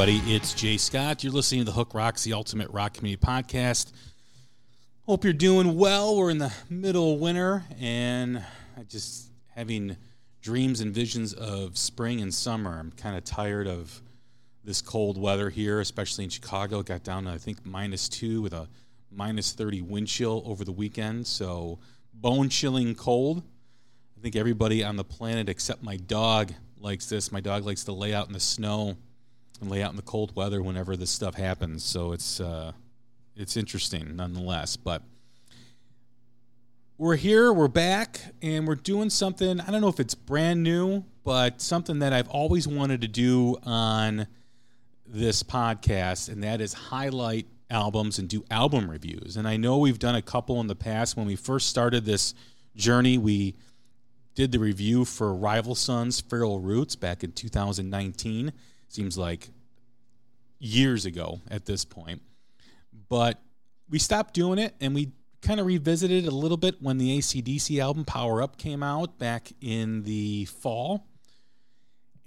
Everybody? It's Jay Scott. You're listening to the Hook Rocks, the Ultimate Rock Community Podcast. Hope you're doing well. We're in the middle of winter, and I just having dreams and visions of spring and summer. I'm kind of tired of this cold weather here, especially in Chicago. It got down to I think minus two with a minus 30 wind chill over the weekend. So bone chilling cold. I think everybody on the planet except my dog likes this. My dog likes to lay out in the snow and lay out in the cold weather whenever this stuff happens. So it's uh, it's interesting nonetheless. But we're here, we're back, and we're doing something. I don't know if it's brand new, but something that I've always wanted to do on this podcast, and that is highlight albums and do album reviews. And I know we've done a couple in the past. When we first started this journey, we did the review for Rival Sons Feral Roots back in 2019 Seems like years ago at this point. But we stopped doing it and we kind of revisited it a little bit when the ACDC album Power Up came out back in the fall.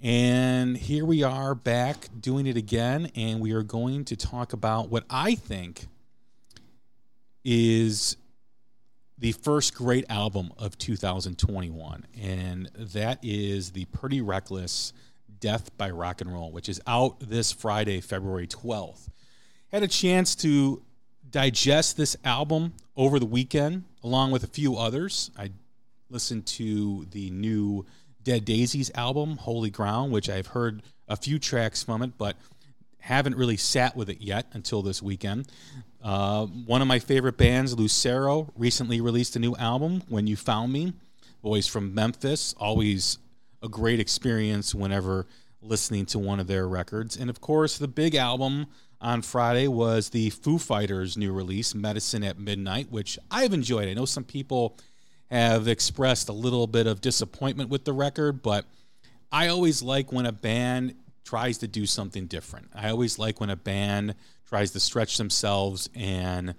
And here we are back doing it again. And we are going to talk about what I think is the first great album of 2021. And that is the Pretty Reckless Death by Rock and Roll, which is out this Friday, February 12th. Had a chance to digest this album over the weekend, along with a few others. I listened to the new Dead Daisies album, Holy Ground, which I've heard a few tracks from it, but haven't really sat with it yet until this weekend. Uh, one of my favorite bands, Lucero, recently released a new album, When You Found Me. Boys from Memphis, always a great experience whenever listening to one of their records. And of course, the big album on Friday was the Foo Fighters' new release, Medicine at Midnight, which I've enjoyed. I know some people have expressed a little bit of disappointment with the record, but I always like when a band tries to do something different. I always like when a band tries to stretch themselves and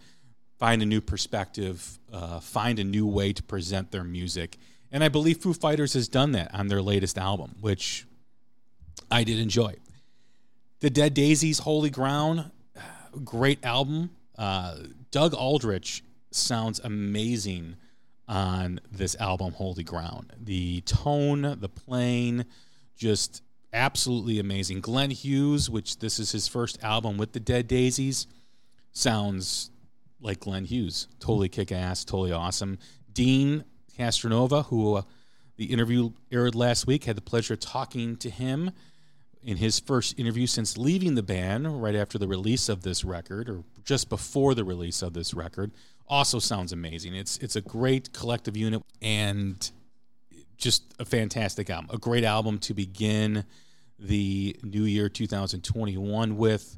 find a new perspective, uh, find a new way to present their music. And I believe Foo Fighters has done that on their latest album, which I did enjoy. The Dead Daisies, Holy Ground, great album. Uh, Doug Aldrich sounds amazing on this album, Holy Ground. The tone, the playing, just absolutely amazing. Glenn Hughes, which this is his first album with the Dead Daisies, sounds like Glenn Hughes. Totally kick ass, totally awesome. Deen Castronovo, who uh, the interview aired last week. Had the pleasure of talking to him in his first interview since leaving the band right after the release of this record, or just before the release of this record. Also sounds amazing. It's it's a great collective unit and just a fantastic album. A great album to begin the new year 2021 with.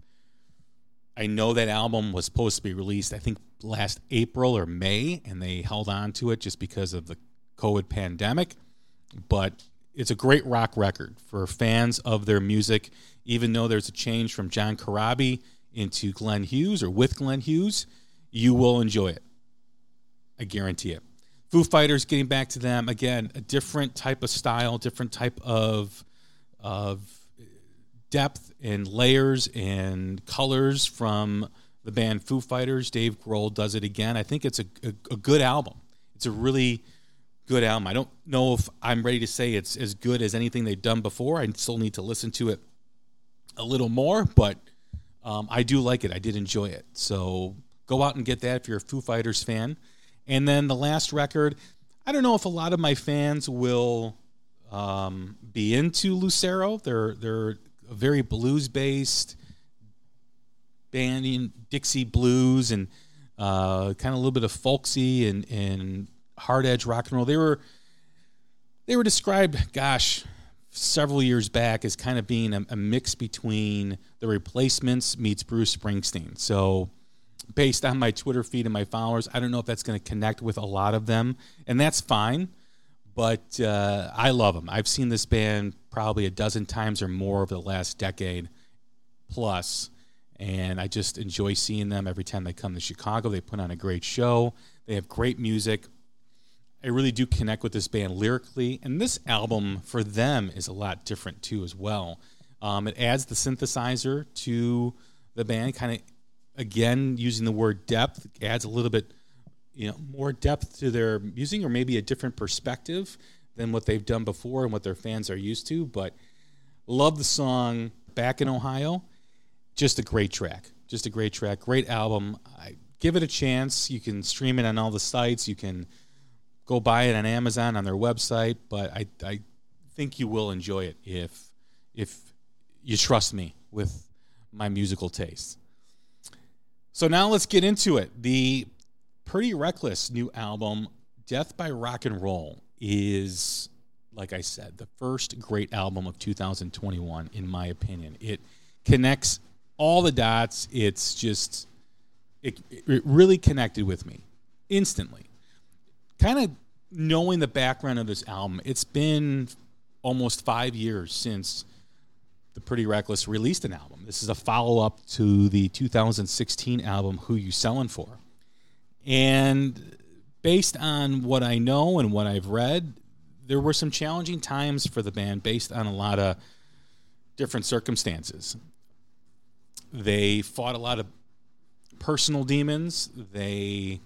I know that album was supposed to be released, I think, last April or May, and they held on to it just because of the COVID pandemic. But it's a great rock record for fans of their music, even though there's a change from John Corabi into Glenn Hughes or with Glenn Hughes, you will enjoy it. I guarantee it. Foo Fighters, getting back to them again, a different type of style, different type of of depth and layers and colors from the band Foo Fighters. Dave Grohl does it again. I think it's a, a, a, good album. It's a really good album. I don't know if I'm ready to say it's as good as anything they've done before. I still need to listen to it a little more, but um, I do like it. I did enjoy it. So go out and get that if you're a Foo Fighters fan. And then the last record, I don't know if a lot of my fans will um, be into Lucero. They're they're a very blues based band in Dixie blues and uh, kind of a little bit of folksy and, and hard edge rock and roll. They were they were described, gosh, several years back as kind of being a, a mix between the replacements meets Bruce Springsteen. So based on my Twitter feed and my followers, I don't know if that's going to connect with a lot of them, and that's fine. But uh, I love them. I've seen this band probably a dozen times or more over the last decade plus, and I just enjoy seeing them every time they come to Chicago. They put on a great show. They have great music. I really do connect with this band lyrically, and this album for them is a lot different too as well. Um, it adds the synthesizer to the band, kind of again using the word depth adds a little bit you know more depth to their music or maybe a different perspective than what they've done before and what their fans are used to. But love the song back in ohio. Just a great track. Just a great track. Great album. I, give it a chance. You can stream it on all the sites. You can go buy it on amazon on their website. But i, I think you will enjoy it if if you trust me with my musical tastes so now let's get into it. The Pretty Reckless new album, Death by Rock and Roll, is, like I said, the first great album of 2021, in my opinion. It connects all the dots. It's just, it, it really connected with me instantly. Kind of knowing the background of this album, it's been almost five years since the Pretty Reckless released an album. This is a follow up to the 2016 album Who You Selling For. And based on what I know and what I've read, there were some challenging times for the band based on a lot of different circumstances. They fought a lot of personal demons. They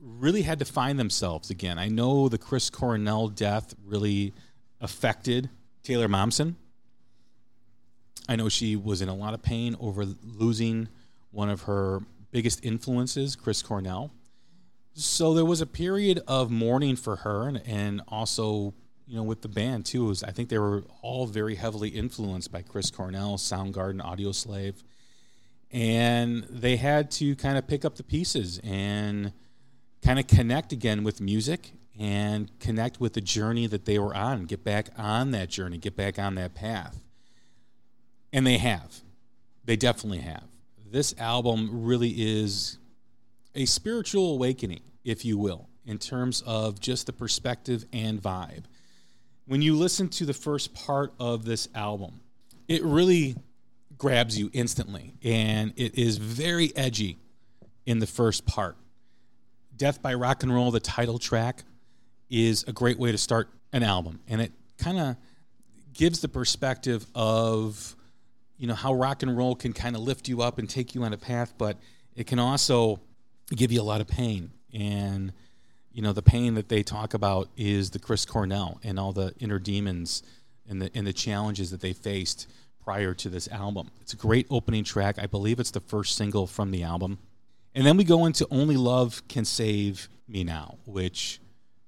really had to find themselves again. I know the Chris Cornell death really affected Taylor Momsen I know she was in a lot of pain over losing one of her biggest influences, Chris Cornell. So there was a period of mourning for her, and, and also, you know, with the band too. Was, I think they were all very heavily influenced by Chris Cornell, Soundgarden, Audioslave, and they had to kind of pick up the pieces and kind of connect again with music and connect with the journey that they were on, get back on that journey, get back on that path. And they have. They definitely have. This album really is a spiritual awakening, if you will, in terms of just the perspective and vibe. When you listen to the first part of this album, it really grabs you instantly, and it is very edgy in the first part. Death by Rock and Roll, the title track, is a great way to start an album, and it kind of gives the perspective of you know how rock and roll can kind of lift you up and take you on a path, but it can also give you a lot of pain. And you know the pain that they talk about is the Chris Cornell and all the inner demons and the and the challenges that they faced prior to this album. It's a great opening track. I believe it's the first single from the album. And then we go into Only Love Can Save Me Now, which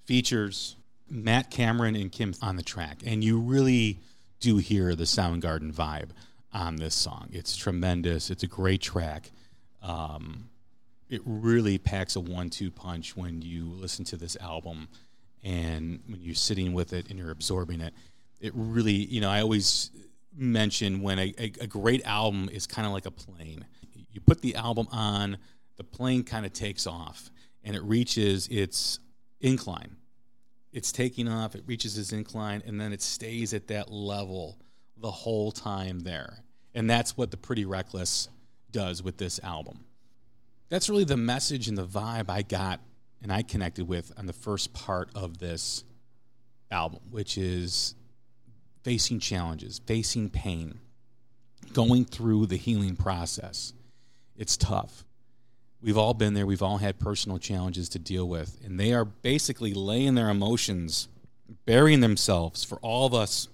features Matt Cameron and Kim on the track. And you really do hear the Soundgarden vibe on this song. It's tremendous. It's a great track. Um, it really packs a one-two punch when you listen to this album, and when you're sitting with it and you're absorbing it. It really, you know, I always mention when a, a, a great album is kind of like a plane. You put the album on, the plane kind of takes off, and it reaches its incline. It's taking off, it reaches its incline, and then it stays at that level the whole time there. And that's what the Pretty Reckless does with this album. That's really the message and the vibe I got and I connected with on the first part of this album, which is facing challenges, facing pain, going through the healing process. It's tough. We've all been there. We've all had personal challenges to deal with. And they are basically laying their emotions, burying themselves for all of us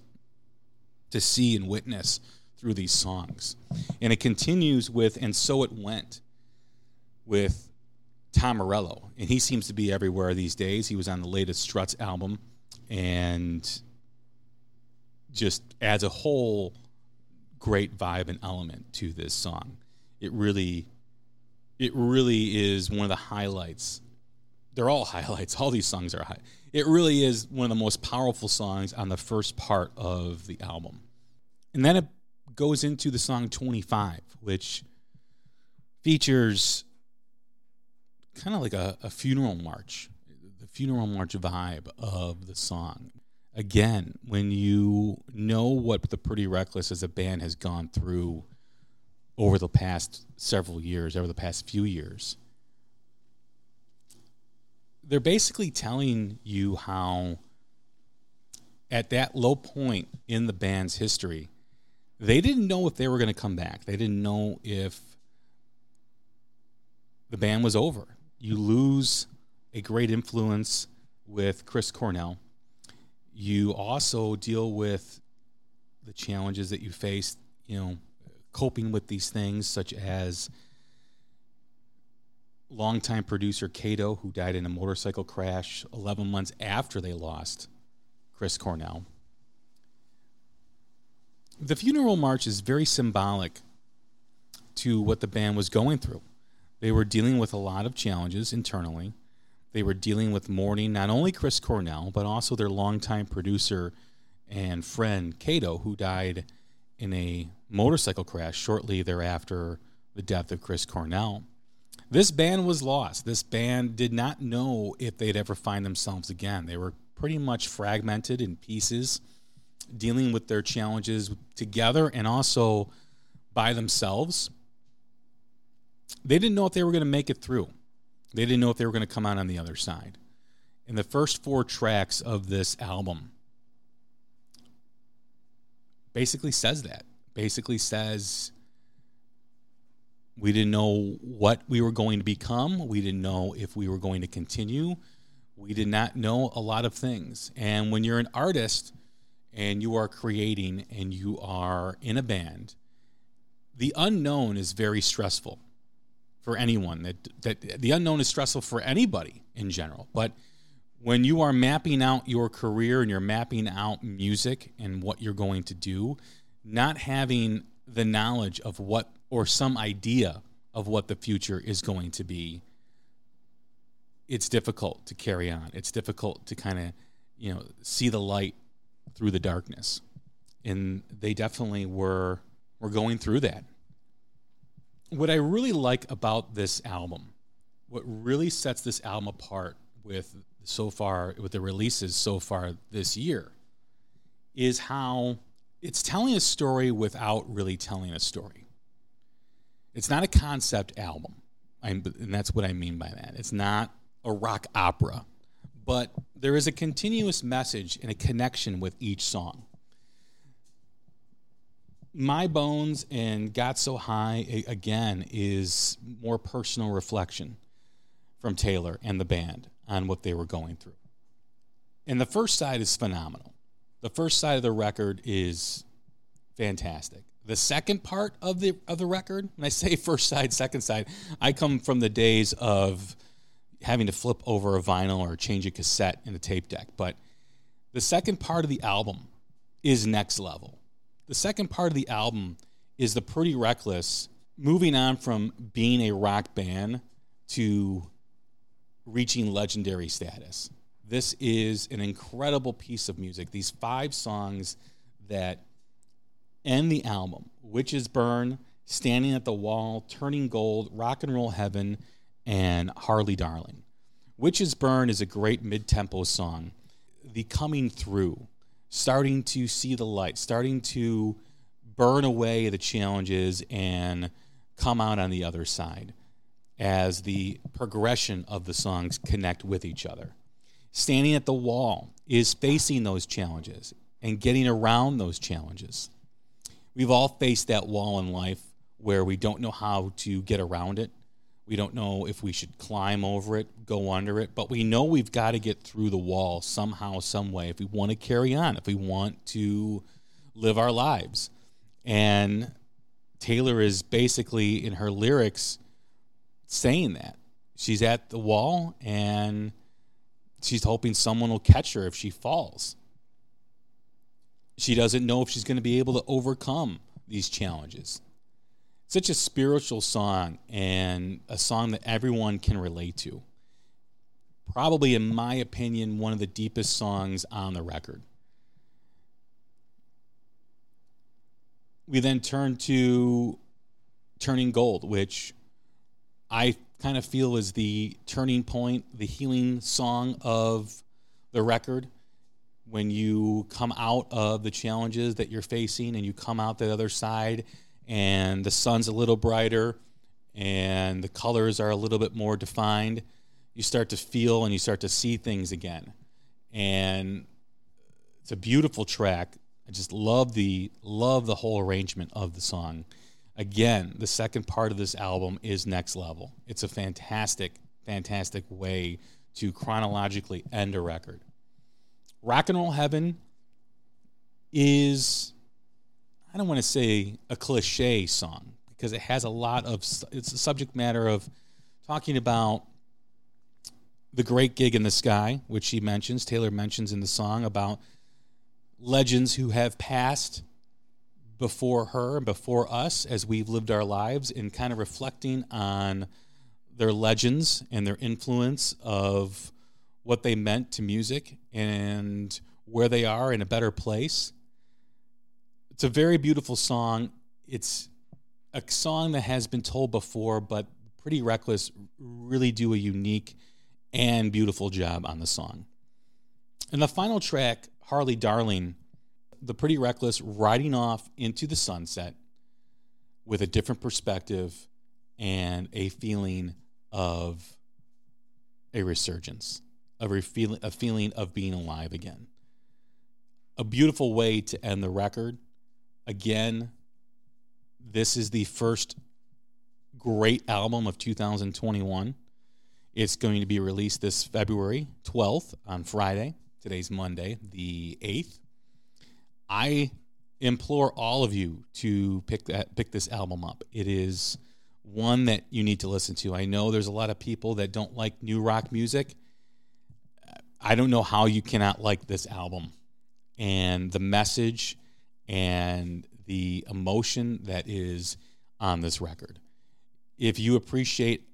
to see and witness through these songs. And it continues with And So It Went with Tom Morello. And he seems to be everywhere these days. He was on the latest Struts album and just adds a whole great vibe and element to this song. It really it really is one of the highlights. They're all highlights. All these songs are high. It really is one of the most powerful songs on the first part of the album. And then it goes into the song 25, which features kind of like a, a funeral march, the funeral march vibe of the song. Again, when you know what the Pretty Reckless as a band has gone through over the past several years, over the past few years, they're basically telling you how, at that low point in the band's history, they didn't know if they were going to come back. They didn't know if the band was over. You lose a great influence with Chris Cornell. You also deal with the challenges that you face, you know, coping with these things, such as longtime producer Kato, who died in a motorcycle crash 11 months after they lost Chris Cornell. The funeral march is very symbolic to what the band was going through. They were dealing with a lot of challenges internally. They were dealing with mourning not only Chris Cornell, but also their longtime producer and friend, Kato, who died in a motorcycle crash shortly thereafter the death of Chris Cornell. This band was lost. This band did not know if they'd ever find themselves again. They were pretty much fragmented in pieces, dealing with their challenges together and also by themselves. They didn't know if they were going to make it through. They didn't know if they were going to come out on the other side. In the first four tracks of this album, basically says that. Basically says we didn't know what we were going to become. We didn't know if we were going to continue. We did not know a lot of things. And when you're an artist and you are creating and you are in a band, the unknown is very stressful for anyone. That, that the unknown is stressful for anybody in general. But when you are mapping out your career and you're mapping out music and what you're going to do, not having the knowledge of what or some idea of what the future is going to be, it's difficult to carry on. It's difficult to kind of, you know, see the light through the darkness. And they definitely were were going through that. What I really like about this album, what really sets this album apart with so far with the releases so far this year is how it's telling a story without really telling a story. It's not a concept album, and that's what I mean by that. It's not a rock opera, but there is a continuous message and a connection with each song. My Bones and Got So High, again, is more personal reflection from Taylor and the band on what they were going through. And the first side is phenomenal. The first side of the record is fantastic. The second part of the of the record, when I say first side, second side, I come from the days of having to flip over a vinyl or change a cassette in a tape deck. But the second part of the album is next level. The second part of the album is the Pretty Reckless moving on from being a rock band to reaching legendary status. This is an incredible piece of music. These five songs that end the album Witches Burn, Standing at the Wall, Turning Gold, Rock and Roll Heaven, and Harley Darling. Witches Burn is a great mid tempo song. The coming through, starting to see the light, starting to burn away the challenges and come out on the other side as the progression of the songs connect with each other. Standing at the wall is facing those challenges and getting around those challenges. We've all faced that wall in life where we don't know how to get around it. We don't know if we should climb over it, go under it, but we know we've got to get through the wall somehow, some way if we want to carry on, if we want to live our lives. And Taylor is basically in her lyrics saying that. She's at the wall and she's hoping someone will catch her if she falls. She doesn't know if she's going to be able to overcome these challenges. Such a spiritual song and a song that everyone can relate to. Probably, in my opinion, one of the deepest songs on the record. We then turn to Turning Gold, which I kind of feel is the turning point, the healing song of the record. When you come out of the challenges that you're facing and you come out the other side and the sun's a little brighter and the colors are a little bit more defined, you start to feel and you start to see things again. And it's a beautiful track. I just love the love the whole arrangement of the song. Again, the second part of this album is next level. It's a fantastic, fantastic way to chronologically end a record. Rock and Roll Heaven is I don't want to say a cliche song because it has a lot of it's a subject matter of talking about the great gig in the sky, which she mentions, Taylor mentions in the song about legends who have passed before her and before us as we've lived our lives and kind of reflecting on their legends and their influence of what they meant to music and where they are in a better place. It's a very beautiful song. It's a song that has been told before, but Pretty Reckless really do a unique and beautiful job on the song. And the final track, Harley Darling, the Pretty Reckless riding off into the sunset with a different perspective and a feeling of a resurgence, a feeling, a feeling of being alive again. A beautiful way to end the record. Again, this is the first great album of 2021. It's going to be released this February 12th on Friday. Today's Monday, the 8th. I implore all of you to pick that pick this album up. It is one that you need to listen to. I know there's a lot of people that don't like new rock music. I don't know how you cannot like this album and the message and the emotion that is on this record. If you appreciate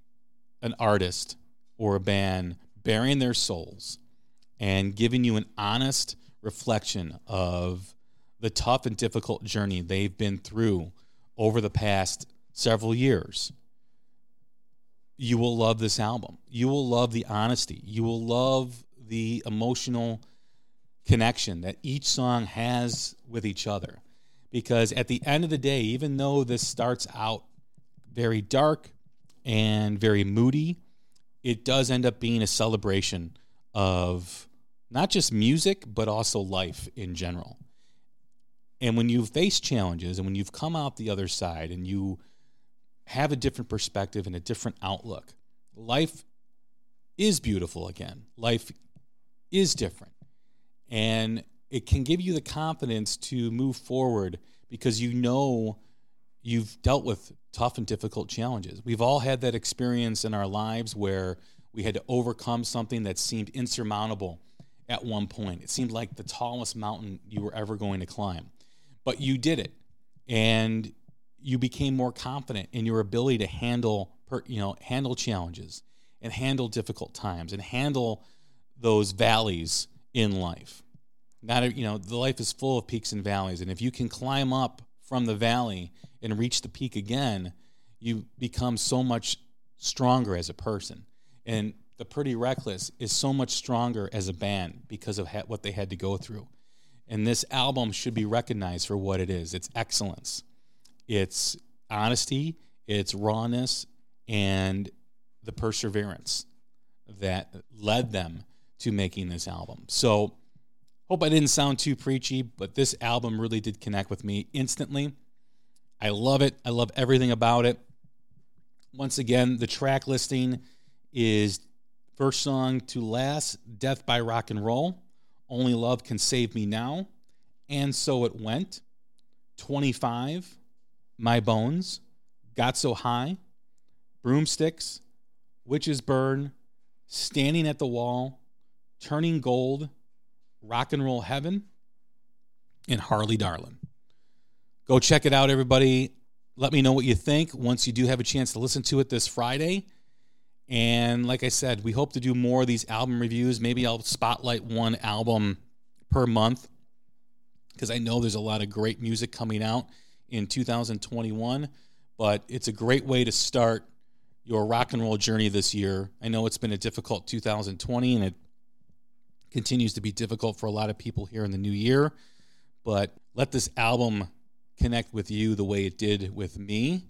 an artist or a band bearing their souls and giving you an honest reflection of the tough and difficult journey they've been through over the past several years, you will love this album. You will love the honesty. You will love the emotional connection that each song has with each other. Because at the end of the day, even though this starts out very dark and very moody, it does end up being a celebration of not just music, but also life in general. And when you face challenges and when you've come out the other side and you have a different perspective and a different outlook, life is beautiful again. Life is different. And it can give you the confidence to move forward because you know you've dealt with tough and difficult challenges. We've all had that experience in our lives where we had to overcome something that seemed insurmountable at one point. It seemed like the tallest mountain you were ever going to climb but you did it and you became more confident in your ability to handle you know handle challenges and handle difficult times and handle those valleys in life. Not you know the life is full of peaks and valleys and if you can climb up from the valley and reach the peak again you become so much stronger as a person. And the pretty reckless is so much stronger as a band because of ha- what they had to go through. And this album should be recognized for what it is. It's excellence, it's honesty, it's rawness, and the perseverance that led them to making this album. So, hope I didn't sound too preachy, but this album really did connect with me instantly. I love it. I love everything about it. Once again, the track listing is first song to last, Death by Rock and Roll. Only Love Can Save Me Now. And So It Went. 25. My Bones. Got So High. Broomsticks. Witches Burn. Standing at the Wall. Turning Gold. Rock and Roll Heaven. And Harley Darling. Go check it out, everybody. Let me know what you think once you do have a chance to listen to it this Friday. And like I said, we hope to do more of these album reviews. Maybe I'll spotlight one album per month because I know there's a lot of great music coming out in 2021. But it's a great way to start your rock and roll journey this year. I know it's been a difficult 2020 and it continues to be difficult for a lot of people here in the new year. But let this album connect with you the way it did with me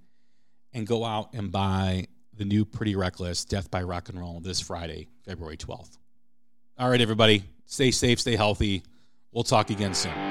and go out and buy the new Pretty Reckless Death by Rock and Roll this Friday, February 12th. All right, everybody, stay safe, stay healthy. We'll talk again soon.